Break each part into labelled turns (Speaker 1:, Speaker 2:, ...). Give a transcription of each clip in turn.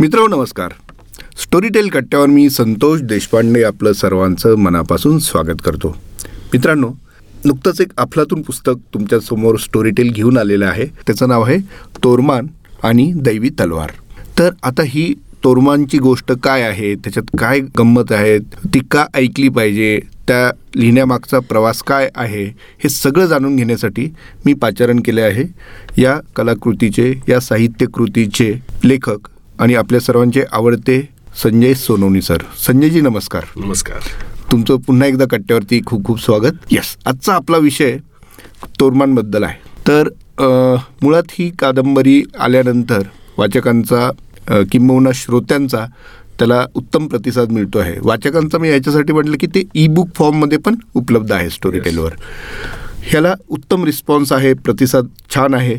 Speaker 1: मित्र नमस्कार. स्टोरीटेल कट्ट्यावर मी संतोष देशपांडे आपलं सर्वांचं मनापासून स्वागत करतो. मित्रांनो नुकतंच एक अफलातून पुस्तक तुमच्यासमोर स्टोरीटेल घेऊन आलेलं आहे. त्याचं नाव आहे तोरमान आणि दैवी तलवार. तर आता ही तोरमानची गोष्ट काय आहे? त्याच्यात काय गंमत आहे? ती का ऐकली पाहिजे? त्या लिहिण्यामागचा प्रवास काय आहे? हे सगळं जाणून घेण्यासाठी मी पाचारण केले आहे. या कलाकृतीचे या साहित्यकृतीचे लेखक आणि आपल्या सर्वांचे आवडते संजय सोनवणी सर. संजयजी नमस्कार.
Speaker 2: नमस्कार.
Speaker 1: तुमचं पुन्हा एकदा कट्ट्यावरती खूप खूप स्वागत. यस आजचा आपला विषय तोरमांबद्दल आहे. तर मुळात ही कादंबरी आल्यानंतर वाचकांचा किंबहुना श्रोत्यांचा त्याला उत्तम प्रतिसाद मिळतो आहे. वाचकांचा मी याच्यासाठी म्हटलं की ते ई बुक फॉर्ममध्ये पण उपलब्ध आहे स्टोरी टेलवर ह्याला उत्तम रिस्पॉन्स आहे प्रतिसाद छान आहे.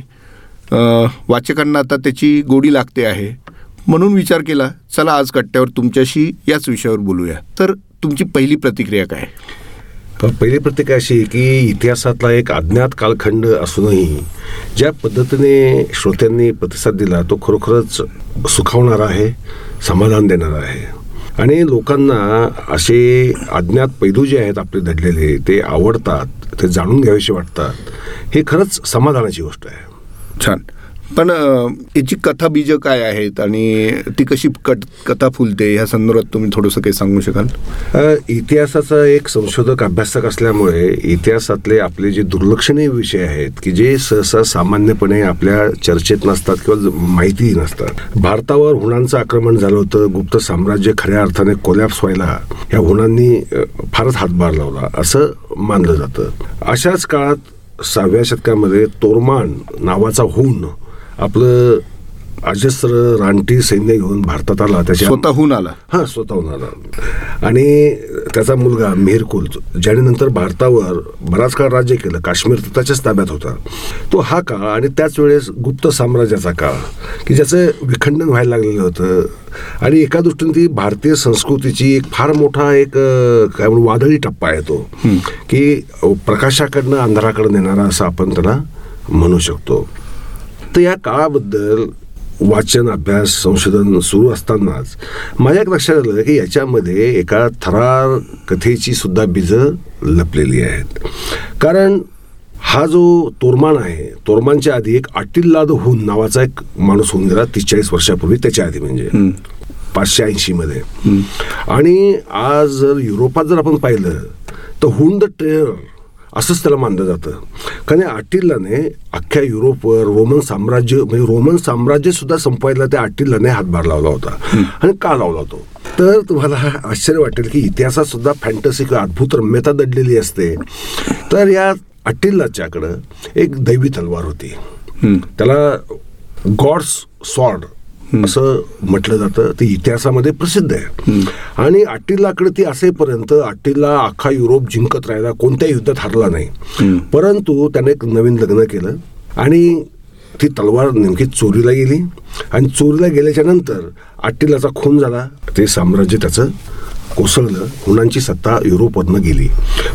Speaker 1: वाचकांना आता त्याची गोडी लागते आहे. म्हणून विचार केला चला आज कट्ट्यावर तुमच्याशी याच विषयावर बोलूया. तर तुमची पहिली प्रतिक्रिया काय?
Speaker 2: पहिली प्रतिक्रिया अशी आहे की इतिहासातला एक अज्ञात कालखंड असूनही ज्या पद्धतीने श्रोत्यांनी प्रतिसाद दिला तो खरोखरच सुखावणारा आहे समाधान देणारा आहे. आणि लोकांना असे अज्ञात पैलू जे आहेत आपले दडलेले ते आवडतात ते जाणून घ्यावेसे वाटतात. हे खरंच समाधानाची गोष्ट आहे.
Speaker 1: छान. पण याची कथा बीज काय आहेत आणि ती कशी कट कथा फुलते? ह्या संदर्भात तुम्ही थोडंसं काही सांगू शकाल?
Speaker 2: इतिहासाचा एक संशोधक अभ्यासक असल्यामुळे इतिहासातले आपले जे दुर्लक्षणीय विषय आहेत की जे सहसा सामान्यपणे आपल्या चर्चेत नसतात किंवा माहिती नसतात. भारतावर हुणांचं आक्रमण झालं होतं गुप्त साम्राज्य खऱ्या अर्थाने कोलॅप्स व्हायला ह्या हुणांनी फारच हातभार लावला असं मानलं जातं. अशाच काळात सहाव्या शतकामध्ये तोरमान नावाचा हुन आपलं अजस्र रानटी सैन्य घेऊन भारतात आला त्याच्या
Speaker 1: स्वतःहून आला.
Speaker 2: हा स्वतःहून आला. आणि त्याचा मुलगा मेहरकुल ज्याने नंतर भारतावर बराच काळ राज्य केलं काश्मीर तर त्याच्याच ताब्यात होता. तो हा काळ आणि त्याच वेळेस गुप्त साम्राज्याचा काळ की ज्याचं विखंडन व्हायला लागलेलं होतं. आणि एका दृष्टीने ती भारतीय संस्कृतीची एक फार मोठा एक काय म्हणू वादळी टप्पा आहे तो. की प्रकाशाकडनं अंधाराकडे नेणारा असं आपण त्याला म्हणू शकतो. तर या काळाबद्दल वाचन अभ्यास संशोधन सुरू असतानाच माझ्या एक लक्षात आलं की याच्यामध्ये एका थरार कथेची सुद्धा बीजं लपलेली आहेत. कारण हा जो तोरमान आहे तोरमानच्या आधी एक अटिल्लाद हुन नावाचा एक माणूस होऊन गेला तीस चाळीस वर्षापूर्वी त्याच्या आधी म्हणजे पाचशे ऐंशी मध्ये. आणि आज जर युरोपात जर आपण पाहिलं तर हुन द ट्रेअर असंच त्याला मानलं जातं. कारण या अटिल्लाने अख्ख्या युरोपवर रोमन साम्राज्य म्हणजे रोमन साम्राज्य सुद्धा संपवायला त्या अटिल्लाने हातभार लावला होता. आणि का लावला होतो? तर तुम्हाला आश्चर्य वाटेल की इतिहासात सुद्धा फॅन्टसी किंवा अद्भुत रम्यता दडलेली असते. तर या अटिल्लाच्याकडं एक दैवी तलवार होती. त्याला गॉड्स सॉर्ड असं म्हटलं जातं. ते इतिहासामध्ये प्रसिद्ध आहे. आणि अट्टिलाकडे ती असेपर्यंत अट्टिला अख्खा युरोप जिंकत राहिला कोणत्याही युद्धात हरला नाही. परंतु त्याने एक नवीन लग्न केलं आणि ती तलवार नेमकी चोरीला गेली. आणि चोरीला गेल्याच्यानंतर अट्टिलाचा खून झाला. ते साम्राज्य त्याचं कोसळलं. हुणांची सत्ता युरोपमधनं गेली.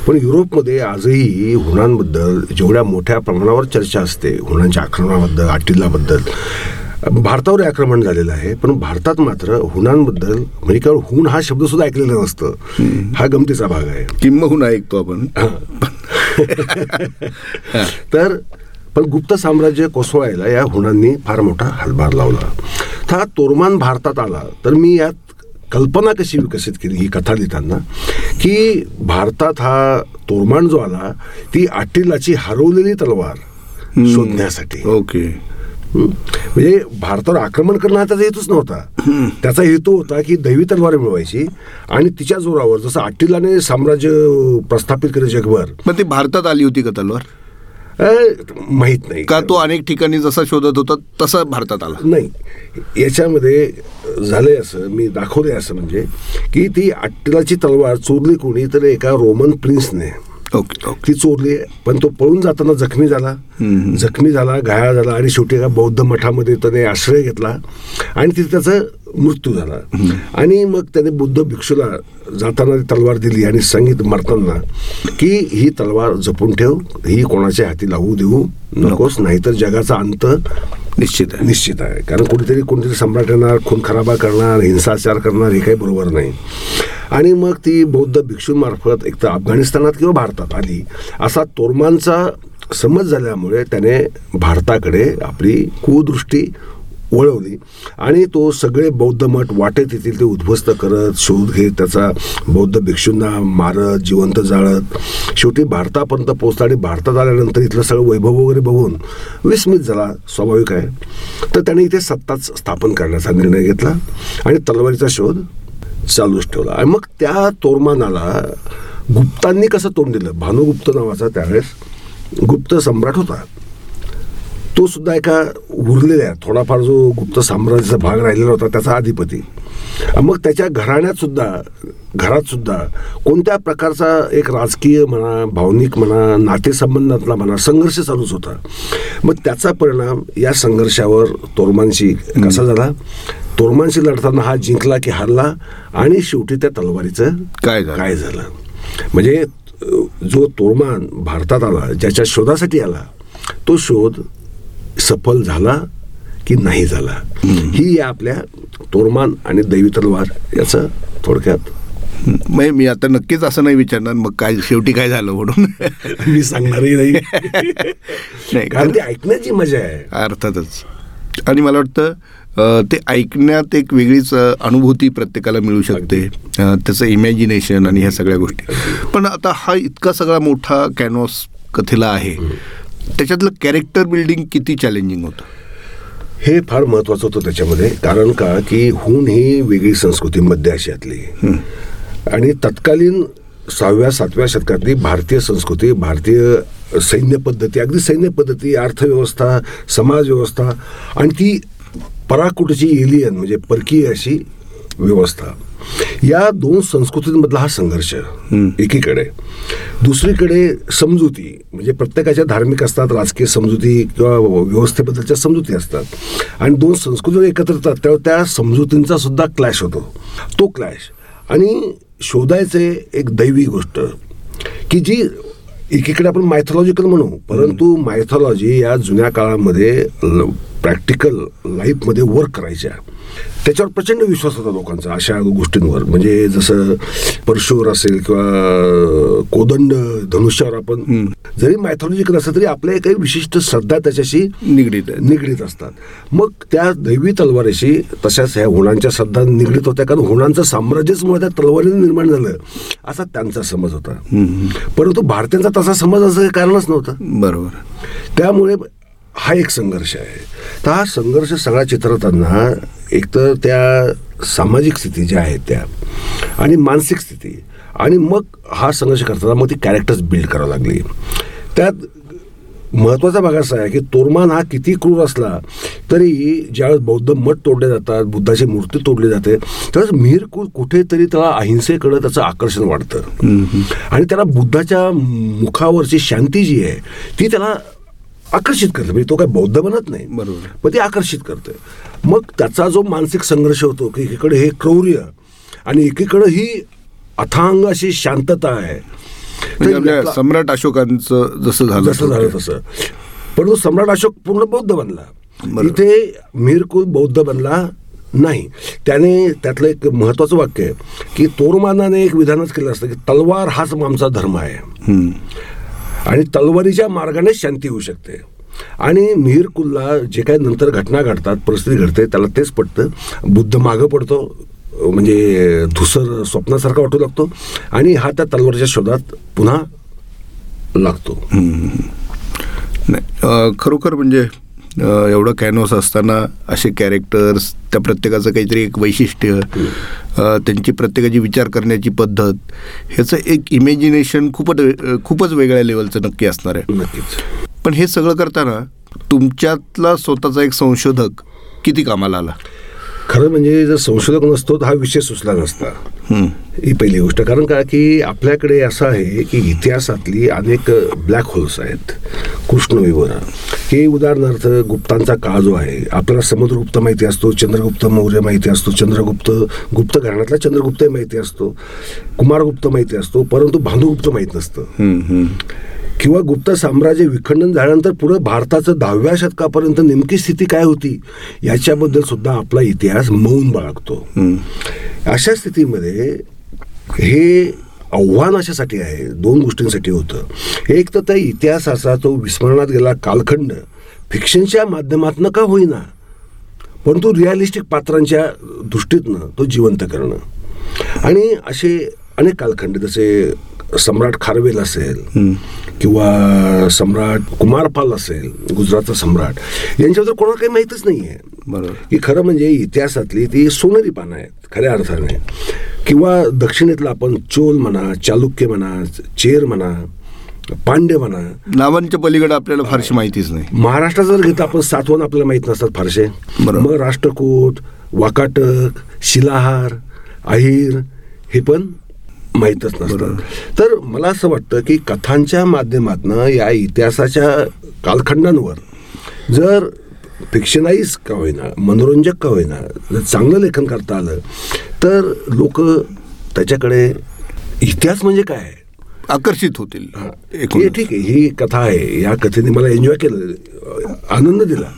Speaker 2: पण युरोपमध्ये आजही हुणांबद्दल जेवढ्या मोठ्या प्रमाणावर चर्चा असते हुणांच्या आक्रमणाबद्दल अटिल्लाबद्दल भारतावर आक्रमण झालेलं आहे पण भारतात मात्र हुणांबद्दल म्हणजे केवळ हुन हा शब्द सुद्धा ऐकलेला नसतं. हा गमतीचा भाग आहे.
Speaker 1: किंबहुना ऐकतो आपण.
Speaker 2: तर पण गुप्त साम्राज्य कोसळायला या हुणांनी फार मोठा हातभार लावला. तर हा तोरमान भारतात आला. तर मी यात कल्पना कशी विकसित केली ही कथा लिहिताना? की भारतात हा तोरमान जो आला ती अटिलाची हरवलेली तलवार शोधण्यासाठी.
Speaker 1: ओके?
Speaker 2: म्हणजे भारतावर आक्रमण करणं हा त्याचा हेतूच नव्हता. त्याचा हेतू होता की दैवी तलवार मिळवायची आणि तिच्या जोरावर जसं अट्टिलाने साम्राज्य प्रस्थापित केलं जगभर.
Speaker 1: पण ती भारतात आली होती का तलवार?
Speaker 2: माहीत नाही.
Speaker 1: का तो अनेक ठिकाणी जसा शोधत होता तसा भारतात आला?
Speaker 2: नाही. याच्यामध्ये झालंय असं मी दाखवलंय असं म्हणजे की ती अट्टिलाची तलवार चोरली कोणी तर एका रोमन प्रिन्सने.
Speaker 1: ओके ओके
Speaker 2: ती चोरली. पण तो पळून जाताना जखमी झाला. जखमी झाला घायाळ झाला आणि शेवटी एका बौद्ध मठामध्ये त्याने आश्रय घेतला. आणि तिथे त्याचा मृत्यू झाला. आणि मग त्याने बुद्ध भिक्षूला जाताना ती तलवार दिली आणि सांगित मरताना की ही तलवार जपून ठेव ही कोणाच्या हाती लावू देऊ नकोस नाहीतर जगाचा अंत
Speaker 1: निश्चित आहे.
Speaker 2: निश्चित आहे. कारण कुठेतरी कोणतरी सम्राट येणार खून खराबा करणार हिंसाचार करणार हे काही बरोबर नाही. आणि मग ती बौद्ध भिक्षूंमार्फत एक तर अफगाणिस्तानात किंवा भारतात आली. असा तोरमांचा समज झाल्यामुळे त्याने भारताकडे आपली कुदृष्टी वळवली आणि तो सगळे बौद्ध मठ वाटेत येतील ते उद्ध्वस्त करत शोध घेत त्याचा बौद्ध भिक्षूंना मारत जिवंत जाळत. शेवटी भारतापर्यंत पोचला आणि भारतात आल्यानंतर इथलं सगळं वैभव वगैरे बघून विस्मित झाला. स्वाभाविक आहे. तर त्याने इथे सत्ताच स्थापन करण्याचा निर्णय घेतला आणि तलवारीचा शोध चालूच ठेवला. आणि मग त्या तोरमानाला गुप्तांनी कसं तोंड दिलं? भानुगुप्त नावाचा त्यावेळेस गुप्त सम्राट होता. तो सुद्धा एका उरलेल्या थोडाफार जो गुप्त साम्राज्याचा भाग राहिलेला होता त्याचा अधिपती. मग त्याच्या घराण्यात सुद्धा घरात सुद्धा कोणत्या प्रकारचा एक राजकीय म्हणा भावनिक म्हणा नातेसंबंधातला म्हणा संघर्ष चालूच होता. मग त्याचा परिणाम या संघर्षावर तोरमांशी कसा झाला? तोरमांशी लढताना हा जिंकला की हारला आणि शेवटी त्या तलवारीचं
Speaker 1: काय?
Speaker 2: काय झालं? म्हणजे जो तोरमान भारतात आला ज्याच्या शोधासाठी आला तो शोध सफल झाला की नाही झाला? ही या आपल्या तोरमान आणि दैवी तलवार याचं थोडक्यात
Speaker 1: मग मी आता नक्कीच असं नाही विचारणार मग काय शेवटी काय झालं म्हणून?
Speaker 2: मी सांगणारही नाही.
Speaker 1: नाही
Speaker 2: कारण ते ऐकण्याची मजा आहे.
Speaker 1: अर्थातच. आणि मला वाटतं ते ऐकण्यात एक वेगळीच अनुभूती प्रत्येकाला मिळू शकते. त्याचं इमॅजिनेशन आणि ह्या सगळ्या गोष्टी. पण आता हा इतका सगळा मोठा कॅनव्हास कथेला आहे. त्याच्यातलं कॅरेक्टर बिल्डिंग किती चॅलेंजिंग होतं?
Speaker 2: हे फार महत्वाचं होतं त्याच्यामध्ये कारण का की हून ही वेगळी संस्कृती मध्य आशियातली. आणि तत्कालीन सहाव्या सातव्या शतकातली भारतीय संस्कृती भारतीय सैन्य पद्धती अगदी सैन्य पद्धती अर्थव्यवस्था समाजव्यवस्था आणि ती पराकुटची एलियन म्हणजे परकीय अशी व्यवस्था. या दोन संस्कृतींमधला हा संघर्ष एकीकडे. दुसरीकडे समजुती म्हणजे प्रत्येकाच्या धार्मिक असतात राजकीय समजुती किंवा व्यवस्थेबद्दलच्या समजुती असतात. आणि दोन संस्कृती एकत्र येतात तेव्हा त्या समजुतींचा सुद्धा क्लॅश होतो. तो क्लॅश. आणि शोधायचे एक दैवी गोष्ट की जी एकीकडे आपण मायथॉलॉजिकल म्हणू परंतु मायथॉलॉजी या जुन्या काळामध्ये प्रॅक्टिकल लाईफमध्ये वर्क करायच्या. त्याच्यावर प्रचंड विश्वास होता लोकांचा अशा गोष्टींवर. म्हणजे जसं परशुवर असेल किंवा कोदंड धनुष्यावर आपण जरी मायथॉलॉजिकल असलं तरी आपल्या काही विशिष्ट श्रद्धा त्याच्याशी
Speaker 1: निगडीत
Speaker 2: निगडीत असतात. मग त्या दैवी तलवारीशी तशाच ह्या हुणांच्या श्रद्धा निगडीत होत्या. कारण हुणांचं साम्राज्यच मुळे त्या तलवारीने निर्माण झालं असा त्यांचा समज होता. परंतु भारतीयांचा तसा समज असं कारणच नव्हतं.
Speaker 1: बरोबर.
Speaker 2: त्यामुळे हा एक संघर्ष आहे. तर हा संघर्ष सगळा चित्रताना एकतर त्या सामाजिक स्थिती ज्या आहेत त्या आणि मानसिक स्थिती आणि मग हा संघर्ष करताना मग ती कॅरेक्टर्स बिल्ड करावं लागली. त्यात महत्त्वाचा भाग असा आहे की तोरमान हा किती क्रूर असला तरी ज्यावेळेस बौद्ध मठ तोडले जातात बुद्धाची मूर्ती तोडली जाते त्यावेळेस मिहीर कुल कुठेतरी त्याला अहिंसेकडे त्याचं आकर्षण वाढतं. आणि त्याला बुद्धाच्या मुखावरची शांती जी आहे ती त्याला आकर्षित करते. म्हणजे तो काय बौद्ध बनत नाही.
Speaker 1: बरोबर.
Speaker 2: पण ते आकर्षित करते मग त्याचा जो मानसिक संघर्ष होतो की एकीकडे हे क्रौर्य आणि एकीकडे ही अथांग अशी शांतता आहे.
Speaker 1: म्हणजे सम्राट अशोकांचं जसं झालं
Speaker 2: जसं झालं तसं. परंतु सम्राट अशोक पूर्ण बौद्ध बनला. इथे मिरकुल बौद्ध बनला नाही. त्याने त्यातलं एक महत्वाचं वाक्य आहे की तोरमानाने एक विधानच केलं असतं की तलवार हाच आमचा धर्म आहे. आणि तलवारीच्या मार्गाने शांती होऊ शकते. आणि मिहीर कुल्ला जे काही नंतर घटना घडतात परिस्थिती घडते त्याला तेच पटतं. बुद्ध मागं पडतो म्हणजे धुसर स्वप्नासारखा वाटू लागतो आणि हा त्या तलवारीच्या शोधात पुन्हा लागतो.
Speaker 1: नाही खरोखर म्हणजे एवढं कॅनव्हास असताना असे कॅरेक्टर्स त्या प्रत्येकाचं काहीतरी एक वैशिष्ट्य अ, त्यांची प्रत्येकाची विचार करण्याची पद्धत ह्याचं एक इमॅजिनेशन खूपच खूपच वेगळ्या लेवलचं नक्की असणार आहे.
Speaker 2: नक्कीच.
Speaker 1: पण हे सगळं करताना तुमच्यातला स्वतःचा एक संशोधक किती कामाला आला?
Speaker 2: खरं म्हणजे जर संशोधक नसतो तर हा विषय सुचला नसता. ही पहिली गोष्ट. कारण का की आपल्याकडे असं आहे की इतिहासातली अनेक ब्लॅक होल्स आहेत. कृष्णविवर हे उदाहरणार्थ गुप्तांचा काळ जो आहे आपल्याला समुद्रगुप्त माहिती असतो चंद्रगुप्त मौर्य माहिती असतो चंद्रगुप्त गुप्त घराण्यातला चंद्रगुप्त माहिती असतो कुमारगुप्त माहिती असतो परंतु भानुगुप्त माहीत नसतं. किंवा गुप्त साम्राज्य विखंडन झाल्यानंतर पुढं भारताचं दहाव्या शतकापर्यंत नेमकी स्थिती काय होती याच्याबद्दल सुद्धा आपला इतिहास मौन बाळगतो. अशा स्थितीमध्ये हे आव्हान अशासाठी आहे दोन गोष्टींसाठी होतं. एक तर त्या इतिहासाचा तो विस्मरणात गेला कालखंड फिक्शनच्या माध्यमातून का होईना परंतु रिअलिस्टिक पात्रांच्या दृष्टीतनं तो जिवंत करणं. आणि असे अनेक कालखंड जसे सम्राट खारवेल असेल किंवा सम्राट कुमारपाल असेल गुजरातचा सम्राट यांच्याबद्दल कोणाला काही माहीतच नाही आहे
Speaker 1: बरोबर.
Speaker 2: की खरं म्हणजे इतिहासातली ती सोनेरी पानं आहेत खऱ्या अर्थाने. किंवा दक्षिणेतला आपण चोल म्हणा चालुक्य म्हणा चेर म्हणा पांड्य म्हणा.
Speaker 1: नावांच्या पलीकडे आपल्याला फारशी माहितीच नाही.
Speaker 2: महाराष्ट्रात जर घेतलं आपण सातवण आपल्याला माहीत नसतात फारसे.
Speaker 1: बरोबर.
Speaker 2: मग राष्ट्रकूट वाकाटक शिलाहार अहिर हे पण माहीतच नसतात तर मला असं वाटतं की कथांच्या माध्यमातनं या इतिहासाच्या कालखंडांवर जर फिक्शनाईज का होईना मनोरंजक का होईना जर चांगलं लेखन करता आलं तर लोक त्याच्याकडे इतिहास म्हणजे काय?
Speaker 1: आकर्षित होतील
Speaker 2: हे. ठीक आहे ही कथा आहे या कथेने मला एन्जॉय केलं आनंद दिला.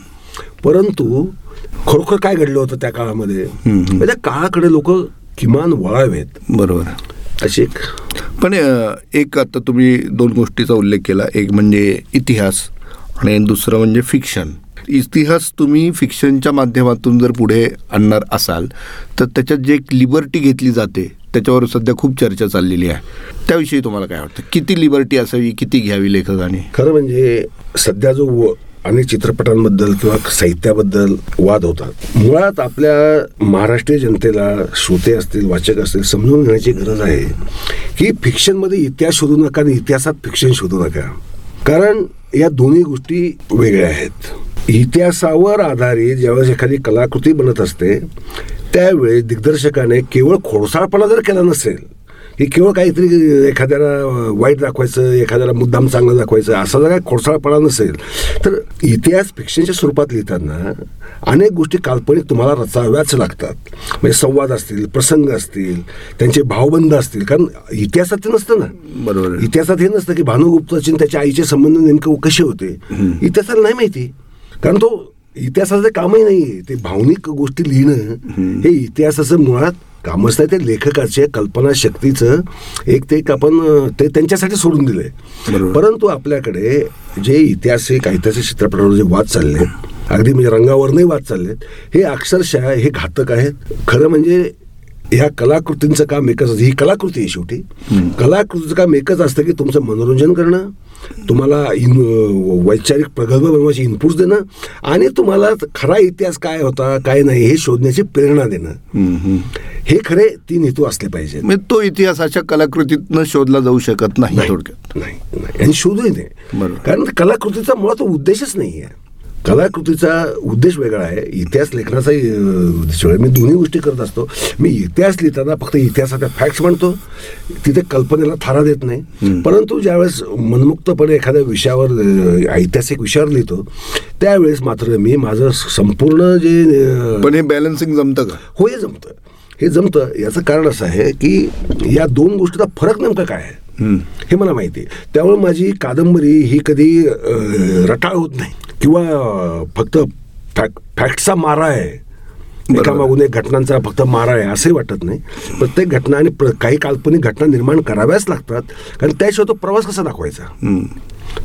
Speaker 2: परंतु खरोखर काय घडलं होतं त्या काळामध्ये? म्हणजे काळाकडे लोक किमान वळावेत.
Speaker 1: बरोबर.
Speaker 2: अशी एक
Speaker 1: पण एक आता तुम्ही दोन गोष्टीचा उल्लेख केला. एक म्हणजे इतिहास आणि दुसरं म्हणजे फिक्शन. इतिहास तुम्ही फिक्शनच्या माध्यमातून जर पुढे आणणार असाल तर त्याच्यात जे एक लिबर्टी घेतली जाते त्याच्यावर सध्या खूप चर्चा चाललेली आहे. त्याविषयी तुम्हाला काय वाटतं? किती लिबर्टी असावी किती घ्यावी लेखकाने?
Speaker 2: खरं म्हणजे सध्या जो आणि चित्रपटांबद्दल किंवा साहित्याबद्दल वाद होतात मुळात आपल्या महाराष्ट्रीय जनतेला श्रोते असतील वाचक असतील समजून घेण्याची गरज आहे की फिक्शनमध्ये इतिहास शोधू नका आणि इतिहासात फिक्शन शोधू नका. कारण या दोन्ही गोष्टी वेगळ्या आहेत. इतिहासावर आधारित ज्यावेळेस एखादी कलाकृती बनत असते त्यावेळी दिग्दर्शकाने केवळ खोडसाळपणा जर केला नसेल की केवळ काहीतरी एखाद्याला वाईट दाखवायचं एखाद्याला मुद्दाम चांगलं दाखवायचं असा जर काही खोडसाळपणा नसेल तर इतिहास फिक्शनच्या स्वरूपात लिहिताना अनेक गोष्टी काल्पनिक तुम्हाला रचाव्याच लागतात. म्हणजे संवाद असतील प्रसंग असतील त्यांचे भावबंध असतील कारण इतिहासात ते नसतं ना.
Speaker 1: बरोबर.
Speaker 2: इतिहासात हे नसतं की भानुगुप्ताचे त्याच्या आईचे संबंध नेमके कसे होते? इतिहासाला नाही माहिती. कारण तो इतिहासाचं कामही नाही ते भावनिक गोष्टी लिहिणं हे इतिहासाचं मुळात कामच नाही. ते लेखकाचे कल्पना शक्तीचं एक ते एक आपण ते त्यांच्यासाठी सोडून दिलंय. परंतु आपल्याकडे जे ऐतिहासिक ऐतिहासिक चित्रपटावर जे वाद चालले अगदी म्हणजे रंगावरही वाद चाललेत हे अक्षरशः हे घातक आहेत. खरं म्हणजे ह्या कलाकृतींचं काम एकच असतं. ही कलाकृती आहे शेवटी. कलाकृतीचं काम एकच असतं की तुमचं मनोरंजन करणं तुम्हाला इन वैचारिक प्रगल्भ बनवायची इनपुट्स देणं आणि तुम्हाला खरा इतिहास काय होता काय नाही हे शोधण्याची प्रेरणा देणं. हे खरे तीन हेतू असले पाहिजेत.
Speaker 1: म्हणजे तो इतिहासाच्या कलाकृतीतनं शोधला जाऊ शकत नाही थोडक्यात.
Speaker 2: नाही आणि शोधूही नाही. कारण कलाकृतीचा मुळात उद्देशच नाही आहे कलाकृतीचा उद्देश वेगळा आहे. इतिहास लेखनाचाही उद्देश वेगळा. मी दोन्ही गोष्टी करत असतो. मी इतिहास लिहिताना फक्त इतिहासाच्या फॅक्ट्स म्हणतो. तिथे कल्पनेला थारा देत नाही. परंतु ज्यावेळेस मनमुक्तपणे एखाद्या विषयावर ऐतिहासिक विषयावर लिहितो त्यावेळेस मात्र मी माझं संपूर्ण जे
Speaker 1: पण हे बॅलन्सिंग जमतं का?
Speaker 2: हो हे जमतं. हे जमतं. याचं कारण असं आहे की या दोन गोष्टीचा फरक नेमका काय आहे? हे मला माहिती आहे. त्यामुळे माझी कादंबरी ही कधी रटाळ होत नाही. किंवा फक्त फॅक फॅक्टचा मारा आहे. एकामागून एक घटनांचा फक्त मारा आहे असंही वाटत नाही. प्रत्येक घटना आणि काही काल्पनिक घटना निर्माण कराव्याच लागतात. कारण त्याशिवाय तो प्रवास कसा दाखवायचा?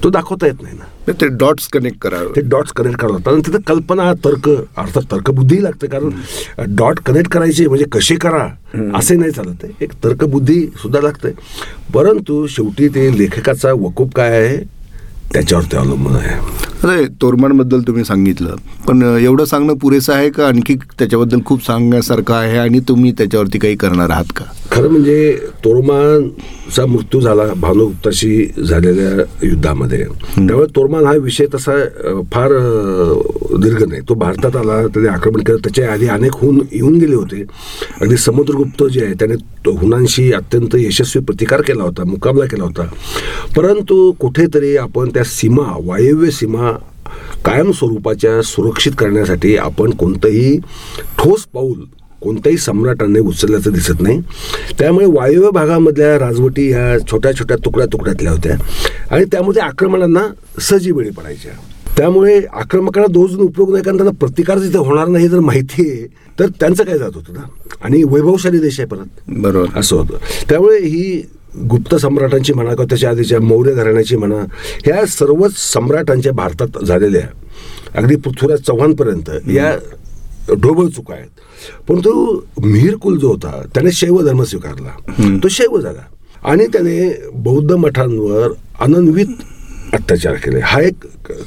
Speaker 2: तो दाखवता येत नाही ना.
Speaker 1: ते डॉट्स कनेक्ट करावं.
Speaker 2: ते डॉट्स कनेक्ट करावं लागतात तिथं कल्पना तर्क अर्थात तर्कबुद्धी लागते. कारण डॉट कनेक्ट करायचे म्हणजे कसे करा असे नाही चालत एक तर्कबुद्धी सुद्धा लागते. परंतु शेवटी ते लेखकाचा वकूप काय आहे? त्याच्यावर ते अवलंबून आहे.
Speaker 1: अरे तोरमानबद्दल तुम्ही सांगितलं. पण एवढं सांगणं पुरेसं आहे का? आणखी त्याच्याबद्दल खूप सांगण्यासारखं आहे आणि तुम्ही त्याच्यावरती काही करणार आहात का?
Speaker 2: खरं म्हणजे तोरमानचा मृत्यू झाला भानुगुप्ताशी झालेल्या युद्धामध्ये. त्यामुळे तोरमान हा विषय तसा फार दीर्घ नाही. तो भारतात आला त्याने आक्रमण केलं. त्याच्या आधी अनेक हुन येऊन गेले होते. अगदी समुद्रगुप्त जे आहे त्याने तो हुनांशी अत्यंत यशस्वी प्रतिकार केला होता मुकाबला केला होता. परंतु कुठेतरी आपण त्या सीमा वायव्य सीमा कायम स्वरूपाच्या सुरक्षित करण्यासाठी आपण कोणतंही ठोस पाऊल कोणत्याही सम्राटाने उचलल्याचं दिसत नाही. त्यामुळे वायव्य भागामधल्या राजवटी ह्या छोट्या छोट्या तुकड्या तुकड्यातल्या होत्या. आणि त्यामध्ये आक्रमणांना सहजी पडायच्या. त्यामुळे आक्रमकांना दोन उपयोग नाही कारण त्यांना प्रतिकार जिथे होणार नाही जर माहिती आहे तर त्यांचं काय जात होतं ना? आणि वैभवशाली देश आहे परत.
Speaker 1: बरोबर.
Speaker 2: असं होतं. त्यामुळे ही गुप्त सम्राटांची म्हणा किंवा त्याच्या आधीच्या मौर्य घराण्याची म्हणा ह्या सर्वच सम्राटांच्या भारतात झालेल्या अगदी पृथ्वीराज चव्हाणपर्यंत या ढोबळ चुका आहेत. परंतु मिहीर कुल जो होता त्याने शैव धर्म स्वीकारला. तो शैव झाला. आणि त्याने बौद्ध मठांवर अनन्वित अत्याचार केले. हा एक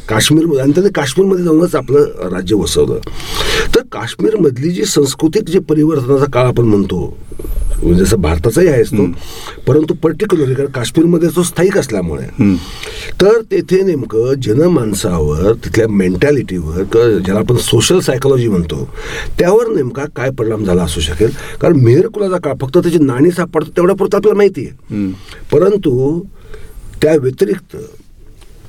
Speaker 2: काश्मीर आणि त्याने काश्मीरमध्ये जाऊनच आपलं राज्य वसवलं. तर काश्मीरमधली जी सांस्कृतिक जे परिवर्तनाचा काळ आपण म्हणतो म्हणजे जसं भारताचाही आहेच तो परंतु पर्टिक्युलरली कारण काश्मीरमध्ये तो स्थायिक असल्यामुळे. तर तेथे नेमकं जनमानसावर तिथल्या मेंटॅलिटीवर ज्याला आपण सोशल सायकोलॉजी म्हणतो त्यावर नेमका काय परिणाम झाला असू शकेल? कारण मेहर कुलाचा काळ फक्त त्याची नाणी सापडतं तेवढ्या पुरतं आपल्याला माहिती आहे. परंतु त्या व्यतिरिक्त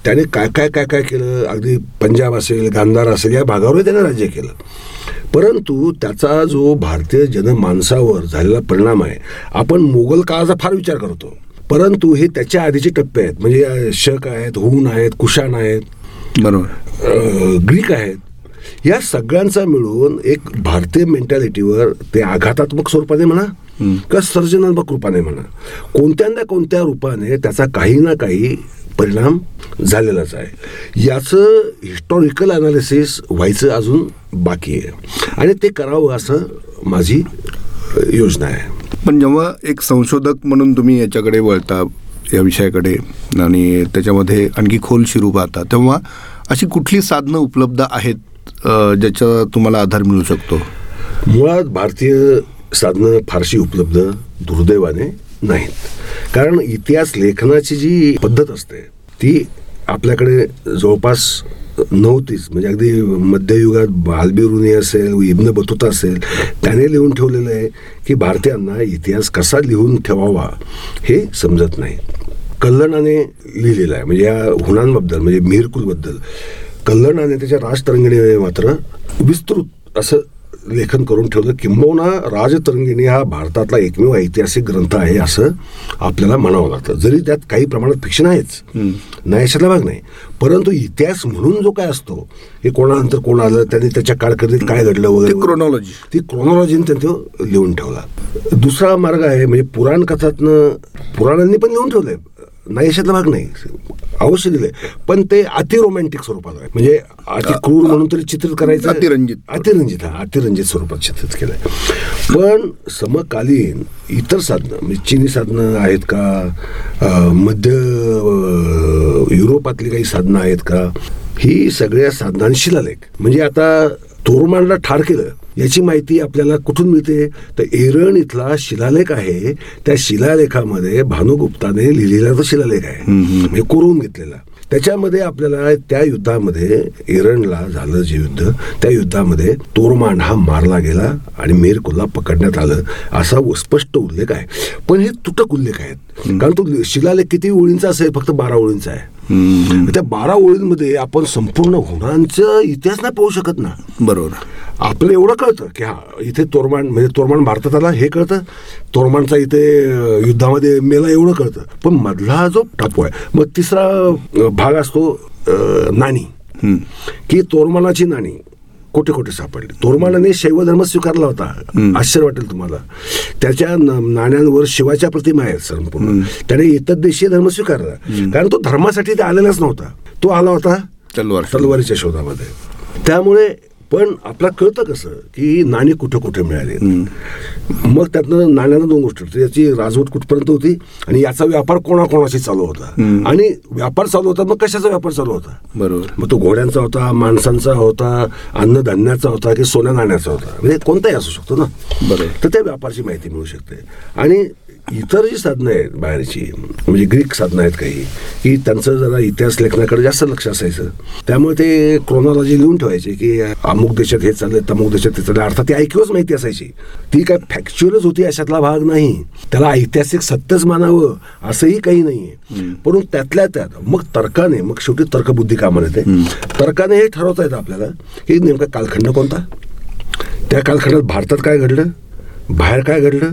Speaker 2: त्याने काय काय काय काय केलं? अगदी पंजाब असेल गांधार असेल या भागावरही त्याने राज्य केलं. परंतु त्याचा जो भारतीय जनमानसावर झालेला परिणाम आहे आपण मोगल काळाचा फार विचार करतो. परंतु हे त्याच्या आधीचे टप्पे आहेत. म्हणजे शक आहेत हुन आहेत कुशाण आहेत
Speaker 1: बरोबर.
Speaker 2: ग्रीक आहेत. या सगळ्यांचा मिळून एक भारतीय मेंटॅलिटीवर ते आघातात्मक स्वरूपाने म्हणा किंवा सर्जनात्मक रूपाने म्हणा कोणत्या ना कोणत्या रूपाने त्याचा काही ना काही परिणाम झालेलाच आहे. याचं हिस्टॉरिकल अनालिसिस व्हायचं अजून बाकी आहे. आणि ते करावं असं माझी योजना आहे.
Speaker 1: पण जेव्हा एक संशोधक म्हणून तुम्ही याच्याकडे वळता या विषयाकडे आणि त्याच्यामध्ये आणखी खोल शिरू पाहता तेव्हा अशी कुठली साधनं उपलब्ध आहेत ज्याचा तुम्हाला आधार मिळू शकतो?
Speaker 2: मुळात भारतीय साधनं फारशी उपलब्ध दुर्दैवाने नाहीत. कारण इतिहास लेखनाची जी पद्धत असते ती आपल्याकडे जवळपास नव्हतीच म्हणजे अगदी मध्ययुगात बालबिरुनी असेल इब्न बतुता असेल त्याने लिहून ठेवलेलं आहे की भारतीयांना इतिहास कसा लिहून ठेवावा हे समजत नाही. कल्लणाने लिहिलेलं आहे म्हणजे या हुणांबद्दल म्हणजे मिरकुलबद्दल. कल्लणाने त्याच्या राजतरंगिणीमध्ये मात्र विस्तृत असं लेखन करून ठेवलं किंबहुना राजतरंगिणी हा भारतातला एकमेव ऐतिहासिक ग्रंथ आहे असं आपल्याला म्हणावं लागतं. जरी त्यात काही प्रमाणात फिक्शन आहेच. नाही अशातला भाग नाही. परंतु इतिहास म्हणून जो काय असतो हे कोणानंतर कोण आलं त्यांनी त्याच्या कारकिर्दीत काय घडलं वगैरे
Speaker 1: chronology.
Speaker 2: ती क्रोनॉलॉजीने त्यांनी तो लिहून ठेवला. दुसरा मार्ग आहे म्हणजे पुराण कथातनं पुराणांनी पण लिहून ठेवलंय. नाही याच्यातला भाग नाही. अवश्य दिलंय. पण ते अति रोमॅन्टिक स्वरूपात आहे. म्हणजे अति क्रूर म्हणून तरी चित्रित करायचं
Speaker 1: अतिरंजित.
Speaker 2: अतिरंजित हा अतिरंजित स्वरूपात चित्रित केलंय. पण समकालीन इतर साधनं म्हणजे चिनी साधनं आहेत का? मध्य युरोपातली काही साधनं आहेत का? ही सगळ्या साधनांनी शिलालेख म्हणजे आता तोरमानला ठार केलं. याची माहिती आपल्याला कुठून मिळते? तर एरण इथला शिलालेख आहे. त्या शिलालेखामध्ये भानुगुप्ताने लिहिलेला तो शिलालेख आहे. म्हणजे कोरून घेतलेला. त्याच्यामध्ये आपल्याला त्या युद्धामध्ये एरणला झालं जे युद्ध त्या युद्धामध्ये तोरमान हा मारला गेला आणि मेरकुल्ला पकडण्यात आलं. असा स्पष्ट उल्लेख आहे. पण हे तुटक उल्लेख आहेत. कारण तो शिलालेख किती ओळींचा असेल? फक्त बारा ओळींचा आहे. त्या बारा ओळींमध्ये आपण संपूर्ण हुणांचा इतिहास नाही पाहू शकत ना.
Speaker 1: बरोबर.
Speaker 2: आपलं एवढं कळतं की हा इथे तोरमान म्हणजे तोरमान भारतात आला हे कळतं. तोरमानचा इथे युद्धामध्ये मेला एवढं कळतं. पण मधला जो टापू आहे मग तिसरा भाग असतो नाणी. की तोरमानाची नाणी. कुठे कुठे सापडली. तोरमानाने शैव धर्म स्वीकारला होता. आश्चर्य वाटेल तुम्हाला. त्याच्या नाण्यांवर शिवाच्या प्रतिमा आहेत संपूर्ण त्याने इतर देशीय धर्म स्वीकारला. कारण तो धर्मासाठी ते आलेलाच नव्हता. तो आला होता
Speaker 1: तलवार
Speaker 2: तलवारीच्या शोधामध्ये. त्यामुळे पण आपला कळतं कसं की नाणी कुठे कुठे मिळाली. मग त्यातनं नाण्यानं दोन गोष्टी. याची राजवट कुठपर्यंत होती आणि याचा व्यापार कोणाकोणाशी चालू होता. आणि व्यापार चालू होता मग कशाचा व्यापार चालू होता?
Speaker 1: बरोबर.
Speaker 2: मग तो घोड्यांचा होता माणसांचा होता अन्नधान्याचा होता की सोन्या नाण्याचा होता. म्हणजे कोणताही असू शकतो ना.
Speaker 1: बरोबर.
Speaker 2: तर त्या व्यापारची माहिती मिळू शकते. आणि इतर जी साधनं आहेत बाहेरची. म्हणजे ग्रीक साधनं आहेत काही. की त्यांचं जरा इतिहास लेखनाकडे जास्त लक्ष असायचं. त्यामुळे ते क्रोनॉलॉजी लिहून ठेवायचे की अमुक देशात हे चाललंय तमुक देशात ते चाललंय. अर्थात ती ऐकूच माहिती असायची. ती काय फॅक्च्युअलच होती अशातला भाग नाही. त्याला ऐतिहासिक सत्यच मानावं असंही काही नाहीये. परंतु त्यातल्या त्यात मग तर्काने मग शेवटी तर्कबुद्धी कामाला येते. तर्काने हे ठरवता येतं आपल्याला की नेमका कालखंड कोणता? त्या कालखंडात भारतात काय घडलं? बाहेर काय घडलं?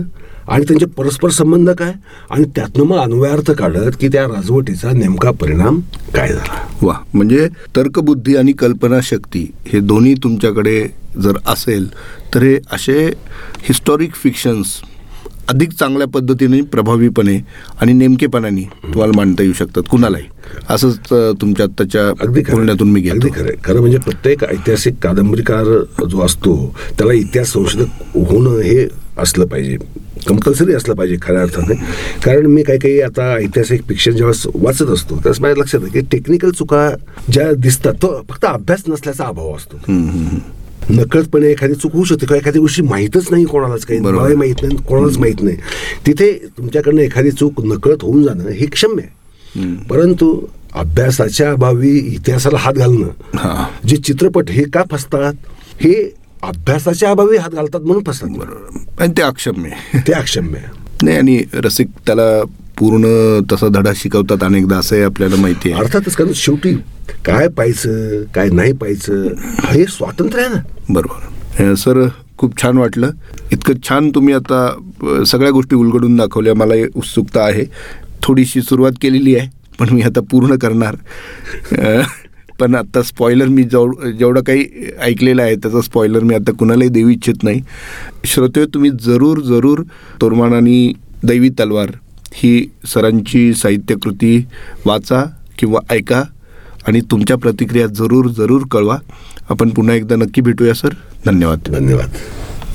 Speaker 2: आणि त्यांचे परस्पर संबंध काय? आणि त्यातनं मग अन्वयार्थ काढत की त्या राजवटीचा नेमका परिणाम काय झाला?
Speaker 1: वा म्हणजे तर्कबुद्धी आणि कल्पनाशक्ती हे दोन्ही तुमच्याकडे जर असेल तर हे असे हिस्टॉरिक फिक्शन्स अधिक चांगल्या पद्धतीने प्रभावीपणे आणि नेमकेपणाने तुम्हाला मांडता येऊ शकतात. कुणालाही. असंच तुमच्या आत्ताच्या
Speaker 2: अगदी.
Speaker 1: बोलण्यातून मी
Speaker 2: अगदी खरं. खरं म्हणजे प्रत्येक ऐतिहासिक कादंबरीकार जो असतो त्याला इतिहास संशोधक होणं हे असलं पाहिजे. कंपल्सरी असलं पाहिजे खऱ्या अर्थाने. कारण मी काही काही आता ऐतिहासिक फिक्शन जेव्हा वाचत असतो त्यावेळेस माझ्या लक्षात येतं की टेक्निकल चुका ज्या दिसतात तो फक्त अभ्यास नसल्याचा अभाव असतो. नकळतपणे एखादी चूक होऊ शकते किंवा एखादी गोष्टी माहीतच नाही कोणालाच काही. मलाही माहीत नाही कोणालाच माहीत नाही. तिथे तुमच्याकडनं एखादी चूक नकळत होऊन जाणं हे क्षम्य आहे. परंतु अभ्यासाच्या अभावी इतिहासाला हात घालणं जे चित्रपट हे का फसतात हे अभ्यासाच्या अभावी हात घालतात म्हणून फसतात बरोबर.
Speaker 1: आणि ते अक्षम्य.
Speaker 2: ते अक्षम्य.
Speaker 1: नाही आणि रसिक त्याला पूर्ण तसा धडा शिकवतात अनेकदा असंही आपल्याला माहिती आहे.
Speaker 2: अर्थातच कारण शेवटी काय पाहायचं काय नाही पाहायचं हे स्वातंत्र्य आहे ना.
Speaker 1: बरोबर. सर खूप छान वाटलं. इतकं छान तुम्ही आता सगळ्या गोष्टी उलगडून दाखवल्या. मला उत्सुकता आहे. थोडीशी सुरुवात केलेली आहे पण मी आता पूर्ण करणार. पण आत्ता स्पॉयलर मी जेव जेवढं काही ऐकलेलं आहे त्याचा स्पॉयलर मी आता कुणालाही देऊ इच्छित नाही. श्रोते तुम्ही जरूर जरूर तोरमान आणि दैवी तलवार ही सरांची साहित्यकृती वाचा किंवा ऐका आणि तुमच्या प्रतिक्रिया जरूर जरूर कळवा. आपण पुन्हा एकदा नक्की भेटूया सर. धन्यवाद.
Speaker 2: धन्यवाद.